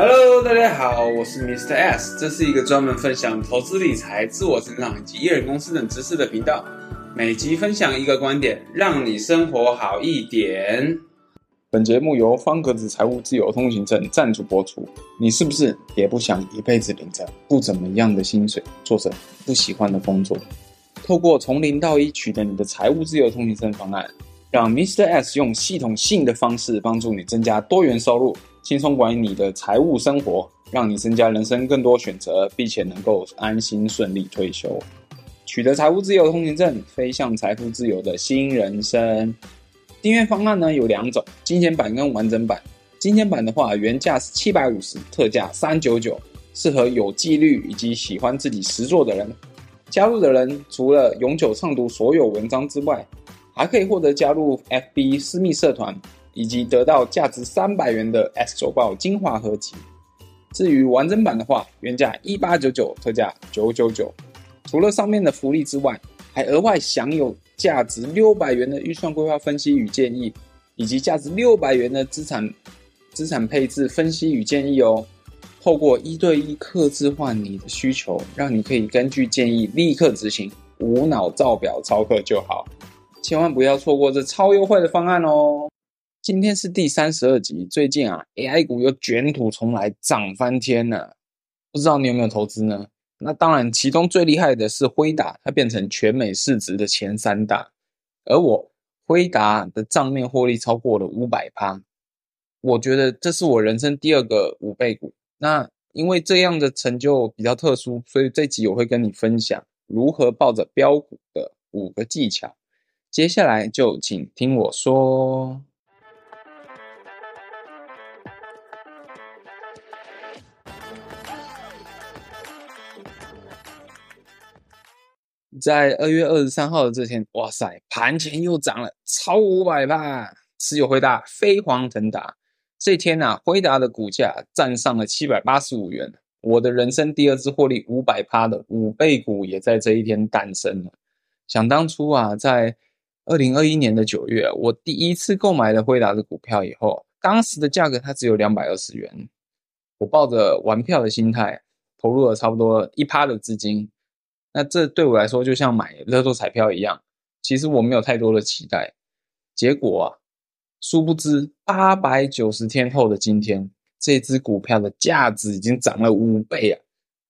Hello，大家好，我是 Mr. S，这是一个专门分享投资理财、自我成长以及一人公司等知识的频道。每集分享一个观点，让你生活好一点。本节目由方格子财务自由通行证赞助播出。你是不是也不想一辈子领着不怎么样的薪水，做着不喜欢的工作？透过从零到一取得你的财务自由通行证方案，让 Mr. S 用系统性的方式帮助你增加多元收入。轻松管理你的财务生活，让你增加人生更多选择，并且能够安心顺利退休，取得财务自由通行证，飞向财富自由的新人生。订阅方案呢有两种：精简版跟完整版。精简版的话，原价是七百五十，特价三九九，适合有纪律以及喜欢自己实作的人。加入的人除了永久畅读所有文章之外，还可以获得加入 FB 私密社团。以及得到价值三百元的 S 周报精华合集。至于完整版的话，原价一八九九，特价九九九。除了上面的福利之外，还额外享有价值六百元的预算规划分析与建议，以及价值六百元的资产资产配置分析与建议哦。透过一对一客制化你的需求，让你可以根据建议立刻执行，无脑照表操课就好。千万不要错过这超优惠的方案哦！今天是第三十二集。最近啊，AI 股又卷土重来，涨翻天了。不知道你有没有投资呢？那当然，其中最厉害的是辉达，它变成全美市值的前三大。而我辉达的账面获利超过了五百趴，我觉得这是我人生第二个五倍股。那因为这样的成就比较特殊，所以这集我会跟你分享如何抱着标股的五个技巧。接下来就请听我说。在二月二十三号的这天，哇塞，盘前又涨了超五百吧，持有辉达飞黄腾达。这天啊，辉达的股价站上了七百八十五元，我的人生第二支获利五百趴的五倍股也在这一天诞生了。想当初啊，在二零二一年的九月，我第一次购买了辉达的股票以后，当时的价格它只有两百二十元，我抱着玩票的心态，投入了差不多一趴的资金。那这对我来说就像买乐透彩票一样，其实我没有太多的期待。结果啊，殊不知八百九十天后的今天，这只股票的价值已经涨了五倍啊，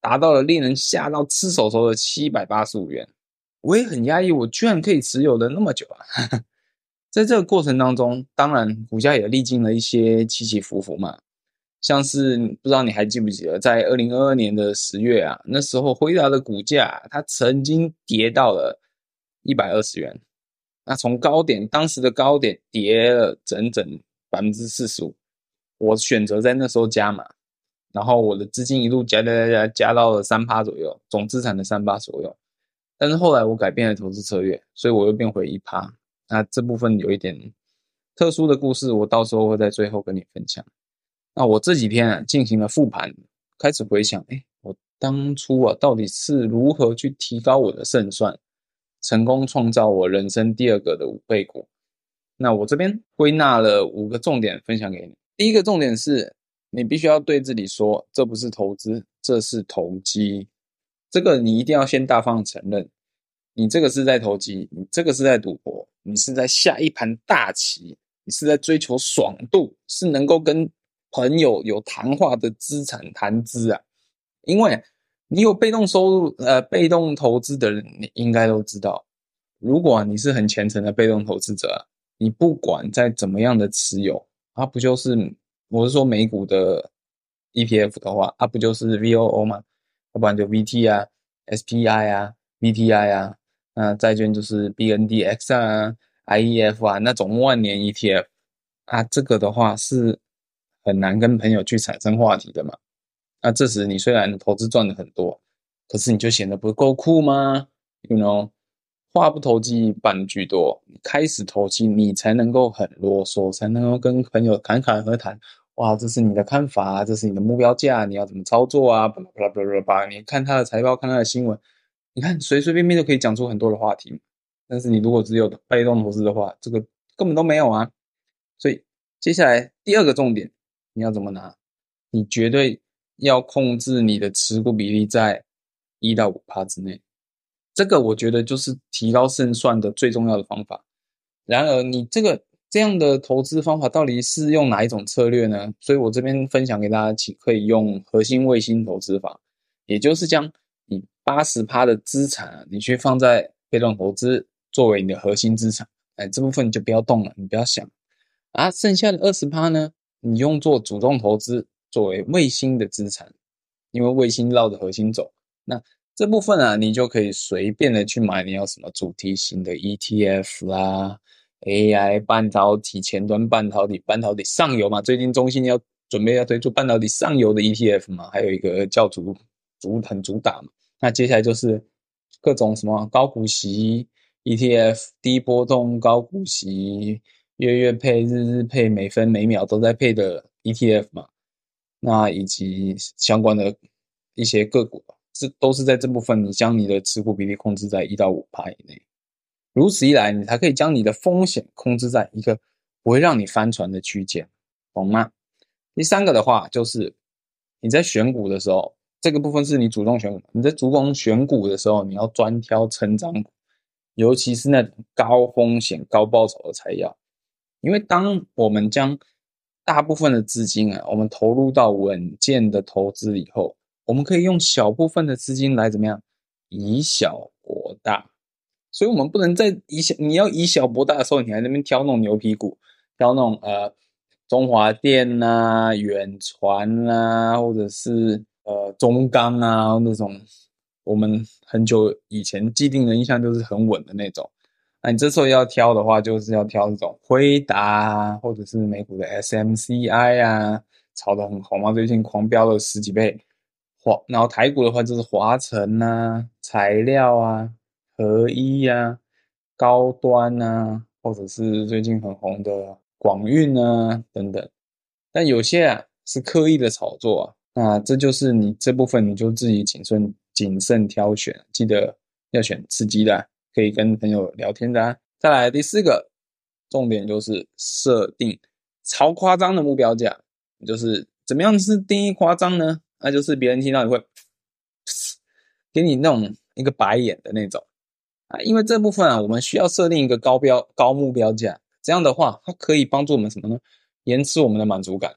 达到了令人吓到吃手手的七百八十五元。我也很压抑，我居然可以持有的那么久啊！在这个过程当中，当然股价也历经了一些起起伏伏嘛。像是不知道你还记不记得，在二零二二年的十月啊，那时候辉达的股价它曾经跌到了一百二十元，那从高点当时的高点跌了整整百分之四十五，我选择在那时候加码，然后我的资金一路加加加加加到了三趴左右，总资产的三趴左右，但是后来我改变了投资策略，所以我又变回一趴，那这部分有一点特殊的故事，我到时候会在最后跟你分享。那我这几天啊，进行了复盘，开始回想，哎，我当初啊，到底是如何去提高我的胜算，成功创造我人生第二个的五倍股。那我这边归纳了五个重点分享给你。第一个重点是，你必须要对自己说，这不是投资，这是投机。这个你一定要先大方承认，你这个是在投机，你这个是在赌博，你是在下一盘大棋，你是在追求爽度，是能够跟朋友有谈话的资产谈资啊，因为你有被动收入，呃，被动投资的人，你应该都知道，如果你是很虔诚的被动投资者，你不管在怎么样的持有，它不就是，我是说美股的 ETF 的话，它不就是 VOO 吗？要不然就 VT 啊，SPI 啊，VTI 啊，那债券就是 BNDX 啊，IEF 啊，那种万年 ETF 啊，这个的话是。很难跟朋友去产生话题的嘛。那这时你虽然投资赚的很多，可是你就显得不够酷吗？You know，话不投机半句多，开始投机，你才能够很啰嗦，才能够跟朋友侃侃而谈。哇，这是你的看法，这是你的目标价，你要怎么操作啊？巴拉巴拉巴拉巴拉，你看他的财报，看他的新闻，你看随随便便就可以讲出很多的话题。但是你如果只有被动投资的话，这个根本都没有啊。所以接下来第二个重点。你要怎么拿？你绝对要控制你的持股比例在一到五趴之内。这个我觉得就是提高胜算的最重要的方法。然而，你这个这样的投资方法到底是用哪一种策略呢？所以我这边分享给大家，请可以用核心卫星投资法，也就是将你八十趴的资产，你去放在被动投资作为你的核心资产。哎，这部分你就不要动了，你不要想。啊，剩下的二十趴呢，你用作主动投资作为卫星的资产，因为卫星绕着核心走。那这部分啊，你就可以随便的去买你要什么主题型的 ETF 啦，AI 半导体前端半导体半导体上游嘛，最近中芯要准备要推出半导体上游的 ETF 嘛，还有一个叫主主很主打嘛。那接下来就是各种什么高股息 ETF、低波动高股息、月月配、日日配、每分每秒都在配的 ETF 嘛，那以及相关的一些个股。这都是在这部分，你将你的持股比例控制在一到五趴以内，如此一来，你才可以将你的风险控制在一个不会让你翻船的区间，懂吗？第三个的话，就是你在选股的时候，这个部分是你主动选股。你在主动选股的时候，你要专挑成长股，尤其是那种高风险高报酬的才要，因为当我们将大部分的资金啊，我们投入到稳健的投资以后。我们可以用小部分的资金来怎么样以小博大，所以我们不能在以小你要以小博大的时候，你还在那边挑那种牛皮股，挑那种呃中华电呐、啊、远传呐、啊，或者是呃中钢啊那种，我们很久以前既定的印象就是很稳的那种。那你这时候要挑的话，就是要挑这种辉达或者是美股的 SMCI 啊，炒得很红嘛，最近狂飙了十几倍。华，然后台股的话就是华晨啊、材料啊、合一啊、高端啊，或者是最近很红的广运啊等等。但有些啊是刻意的炒作啊，那这就是你这部分你就自己谨慎谨慎挑选，记得要选刺激的，可以跟朋友聊天的。再来第四个重点就是设定超夸张的目标价，就是怎么样是定义夸张呢？那就是别人听到你会给你那种一个白眼的那种啊，因为这部分啊，我们需要设定一个高标高目标价，这样的话，它可以帮助我们什么呢？延迟我们的满足感，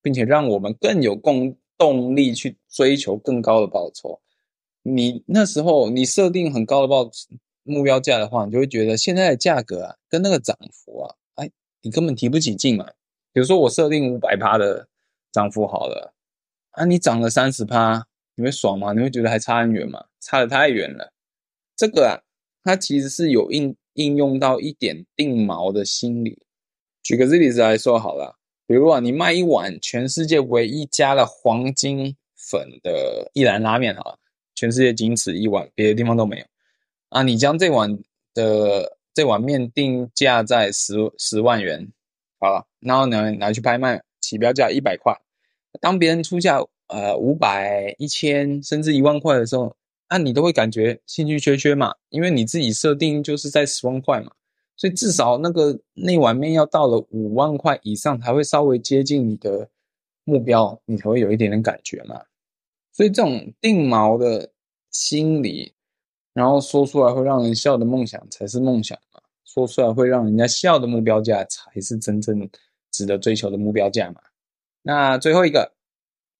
并且让我们更有共动力去追求更高的报酬。你那时候你设定很高的报目标价的话，你就会觉得现在的价格啊，跟那个涨幅啊，哎，你根本提不起劲嘛。比如说我设定五百趴的涨幅好了。啊，你涨了三十趴，你会爽吗？你会觉得还差很远吗？差得太远了。这个啊，它其实是有应应用到一点定锚的心理。举个例子来说好了，比如啊，你卖一碗全世界唯一加了黄金粉的一兰拉面好了，全世界仅此一碗，别的地方都没有。啊，你将这碗的这碗面定价在十十万元，好了，然后呢拿去拍卖，起标价一百块。当别人出价呃五百、一千甚至一万块的时候，那、你都会感觉兴趣缺缺嘛，因为你自己设定就是在十万块嘛，所以至少那个那碗面要到了五万块以上才会稍微接近你的目标，你才会有一点点感觉嘛。所以这种定锚的心理，然后说出来会让人笑的梦想才是梦想嘛，说出来会让人家笑的目标价才是真正值得追求的目标价嘛。那最后一个，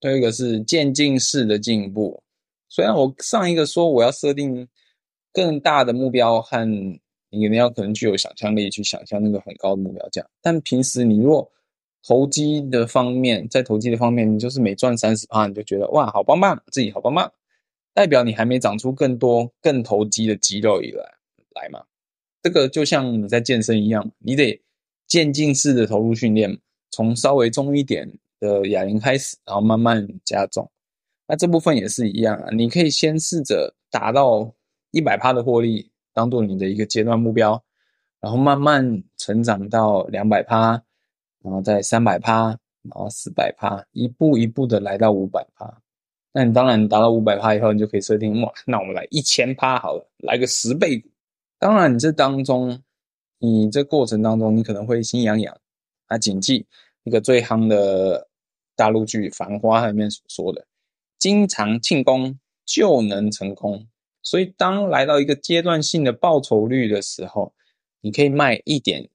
最后一个是渐进式的进步。虽然我上一个说我要设定更大的目标，和你们要可能具有想象力去想象那个很高的目标价，但平时你若投机的方面，在投机的方面，你就是每赚三十趴，你就觉得哇，好棒棒，自己好棒棒，代表你还没长出更多更投机的肌肉以来来嘛。这个就像你在健身一样，你得渐进式的投入训练，从稍微重一点。的哑铃开始，然后慢慢加重。那这部分也是一样啊，你可以先试着达到一百趴的获利，当做你的一个阶段目标，然后慢慢成长到两百趴，然后再三百趴，然后四百趴，一步一步的来到五百趴。那你当然达到五百趴以后，你就可以设定哇，那我们来一千趴好了，来个十倍。当然，你这当中，你这过程当中，你可能会心痒痒啊，谨记一个最夯的。大陆剧《繁花》里面所说的，经常庆功就能成功。所以，当来到一个阶段性的报酬率的时候，你可以卖一点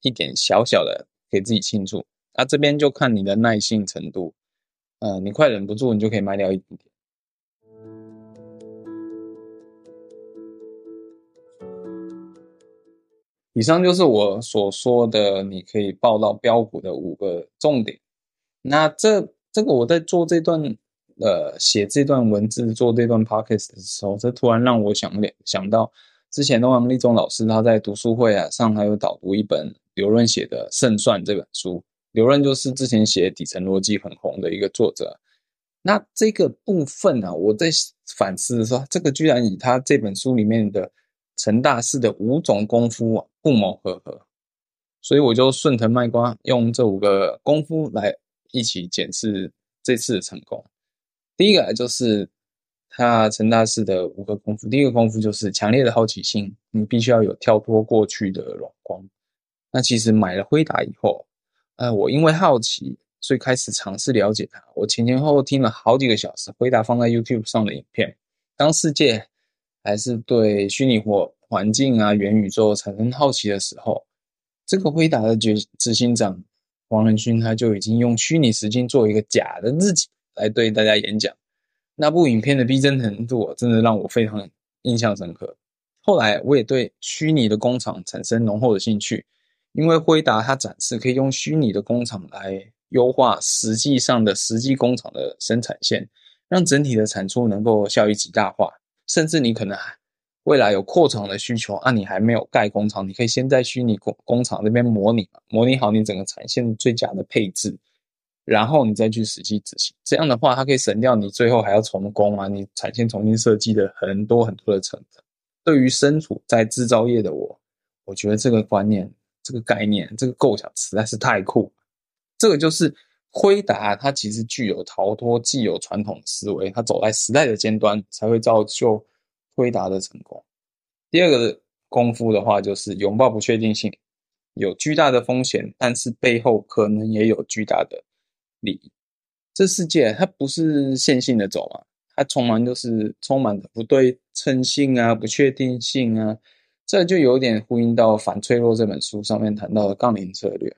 一点小小的给自己庆祝。那这边就看你的耐性程度，呃，你快忍不住，你就可以卖掉一点点。以上就是我所说的，你可以报到标股的五个重点。那这这个我在做这段呃写这段文字做这段 podcast 的时候，这突然让我想联想到之前的王立中老师他在读书会啊上还有导读一本刘润写的《胜算》这本书。刘润就是之前写底层逻辑很红的一个作者。那这个部分啊，我在反思说，这个居然以他这本书里面的成大事的五种功夫啊不谋而合，所以我就顺藤卖瓜，用这五个功夫来。一起检视这次的成功。第一个就是他成大事的五个功夫。第一个功夫就是强烈的好奇心，你必须要有跳脱过去的荣光。那其实买了辉达以后，呃，我因为好奇，所以开始尝试了解它。我前前后后听了好几个小时辉达放在 YouTube 上的影片。当世界还是对虚拟活环境啊、元宇宙产生好奇的时候，这个辉达的执执行长。王仁勋他就已经用虚拟时间做一个假的自己来对大家演讲，那部影片的逼真程度真的让我非常印象深刻。后来我也对虚拟的工厂产生浓厚的兴趣，因为辉达它展示可以用虚拟的工厂来优化实际上的实际工厂的生产线，让整体的产出能够效益极大化，甚至你可能还。未来有扩厂的需求啊，你还没有盖工厂，你可以先在虚拟工工厂那边模拟，模拟好你整个产线最佳的配置，然后你再去实际执行。这样的话，它可以省掉你最后还要重工啊，你产线重新设计的很多很多的成本。对于身处在制造业的我，我觉得这个观念、这个概念、这个构想实在是太酷。这个就是辉达，它其实具有逃脱既有传统思维，它走在时代的尖端，才会造就。辉达的成功，第二个功夫的话就是拥抱不确定性，有巨大的风险，但是背后可能也有巨大的利益。这世界它不是线性的走嘛，它充满就是充满的不对称性啊、不确定性啊，这就有点呼应到《反脆弱》这本书上面谈到的杠铃策略。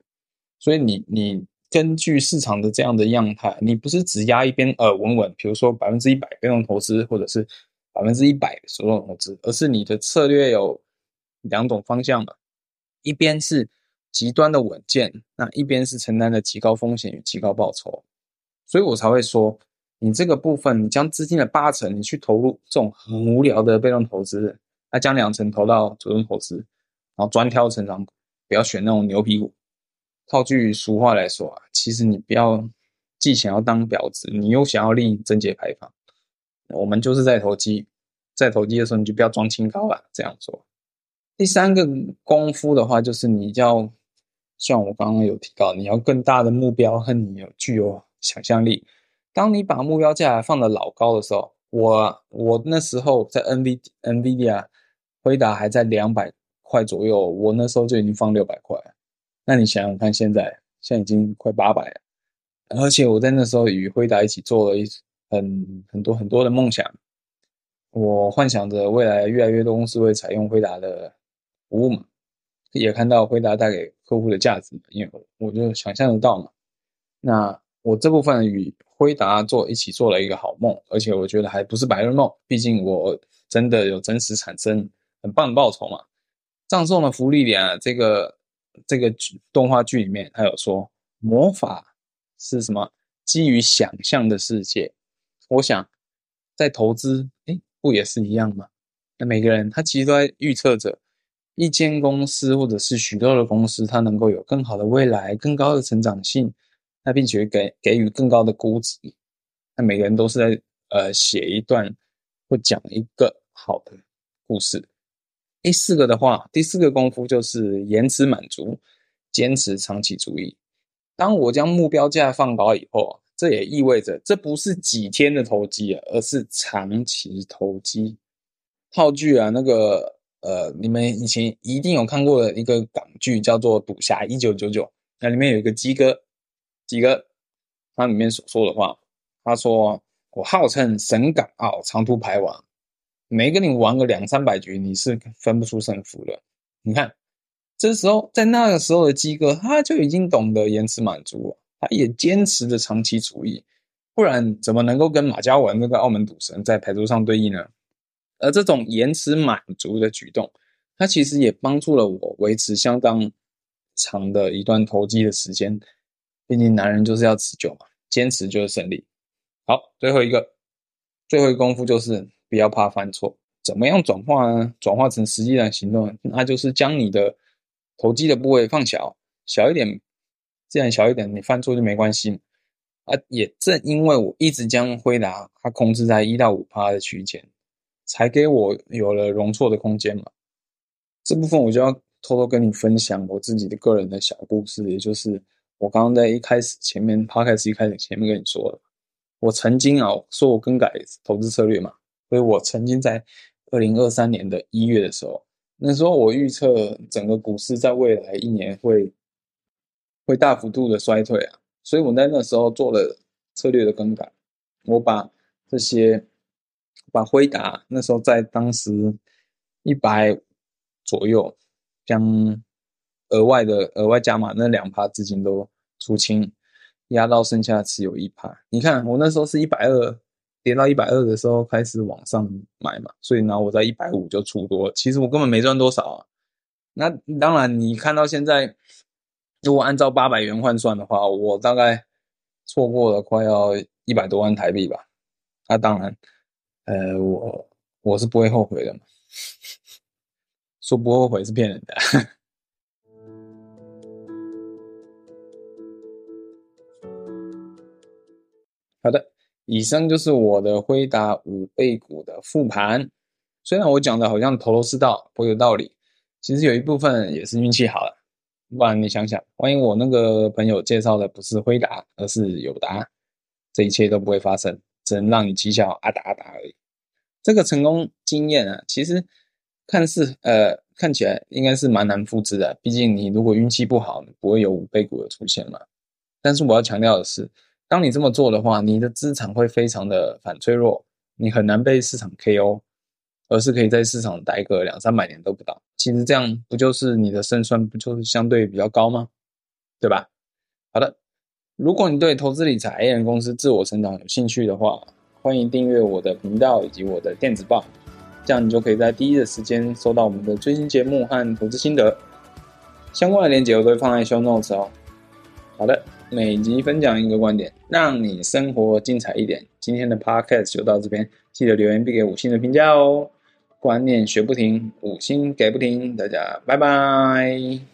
所以你你根据市场的这样的样态，你不是只压一边呃稳稳，比如说百分之一百被动投资，或者是。百分之一百的所有投资，而是你的策略有两种方向的，一边是极端的稳健，那一边是承担的极高风险与极高报酬，所以我才会说，你这个部分，你将资金的八成，你去投入这种很无聊的被动投资，那将两成投到主动投资，然后专挑成长股，不要选那种牛皮股。套句俗话来说啊，其实你不要既想要当婊子，你又想要立贞节牌坊。我们就是在投机，在投机的时候你就不要装清高了。这样说，第三个功夫的话，就是你要像我刚刚有提到，你要更大的目标和你有具有想象力。当你把目标价放得老高的时候，我我那时候在 NV NVIDIA 辉达还在两百块左右，我那时候就已经放六百块。那你想想看，现在现在已经快八百了，而且我在那时候与辉达一起做了一。很很多很多的梦想，我幻想着未来越来越多公司会采用辉达的服务嘛，也看到辉达带给客户的价值，因为我就想象得到嘛。那我这部分与辉达做一起做了一个好梦，而且我觉得还不是白日梦，毕竟我真的有真实产生很棒的报酬嘛。葬送的福利点啊，这个这个动画剧里面他有说，魔法是什么？基于想象的世界。我想，在投资，诶，不也是一样吗？那每个人他其实都在预测着一间公司或者是许多的公司，它能够有更好的未来、更高的成长性，那并且给给予更高的估值。那每个人都是在呃写一段或讲一个好的故事。第四个的话，第四个功夫就是延迟满足，坚持长期主义。当我将目标价放高以后。这也意味着，这不是几天的投机啊，而是长期投机。套句啊，那个呃，你们以前一定有看过的一个港剧，叫做《赌侠一九九九》，那里面有一个鸡哥，鸡哥，他里面所说的话。他说：“我号称神港澳长途牌王，没跟你玩个两三百局，你是分不出胜负的。你看，这时候在那个时候的鸡哥，他就已经懂得延迟满足了，他也坚持着长期主义，不然怎么能够跟马家文那个澳门赌神在牌桌上对弈呢？而这种延迟满足的举动，他其实也帮助了我维持相当长的一段投机的时间。毕竟男人就是要持久嘛，坚持就是胜利。好，最后一个，最后一个功夫就是不要怕犯错。怎么样转化呢？转化成实际的行动，那就是将你的投机的部位放小，小一点，这样小一点，你犯错就没关系。啊，也正因为我一直将辉达它控制在一到五趴的区间，才给我有了容错的空间嘛。这部分我就要偷偷跟你分享我自己的个人的小故事，也就是我刚刚在一开始前面 Podcast 一开始前面跟你说了，我曾经啊说我更改投资策略嘛，所以我曾经在二零二三年的一月的时候，那时候我预测整个股市在未来一年会会大幅度的衰退啊，所以我在那时候做了策略的更改，我把这些把辉达那时候在当时一百左右，将额外的额外加码那两趴资金都出清。压到剩下持有一趴，你看我那时候是一百二，跌到一百二的时候开始往上买嘛，所以呢我在一百五就出多，其实我根本没赚多少啊。那当然你看到现在，如果按照八百元换算的话，我大概错过了快要一百多万台币吧。那当然，呃，我我是不会后悔的嘛，说不后悔是骗人的。好的，以上就是我的辉达五倍股的复盘。虽然我讲的好像头头是道，颇有道理，其实有一部分也是运气好了。不然你想想，万一我那个朋友介绍的不是辉达，而是友达，这一切都不会发生，只能让你讥笑阿达阿达而已。这个成功经验啊，其实看似呃看起来应该是蛮难复制的，毕竟你如果运气不好，不会有五倍股的出现嘛。但是我要强调的是。当你这么做的话，你的资产会非常的反脆弱，你很难被市场 KO，而是可以在市场待个两三百年都不到。其实这样不就是你的胜算不就是相对比较高吗？对吧？好的，如果你对投资理财、A 人公司、自我成长有兴趣的话，欢迎订阅我的频道以及我的电子报，这样你就可以在第一的时间收到我们的最新节目和投资心得。相关的链接我都会放在 show notes 哦。好的。每集分享一个观点，让你生活精彩一点。今天的 podcast 就到这边，记得留言并给五星的评价哦。观念学不停，五星给不停，大家拜拜。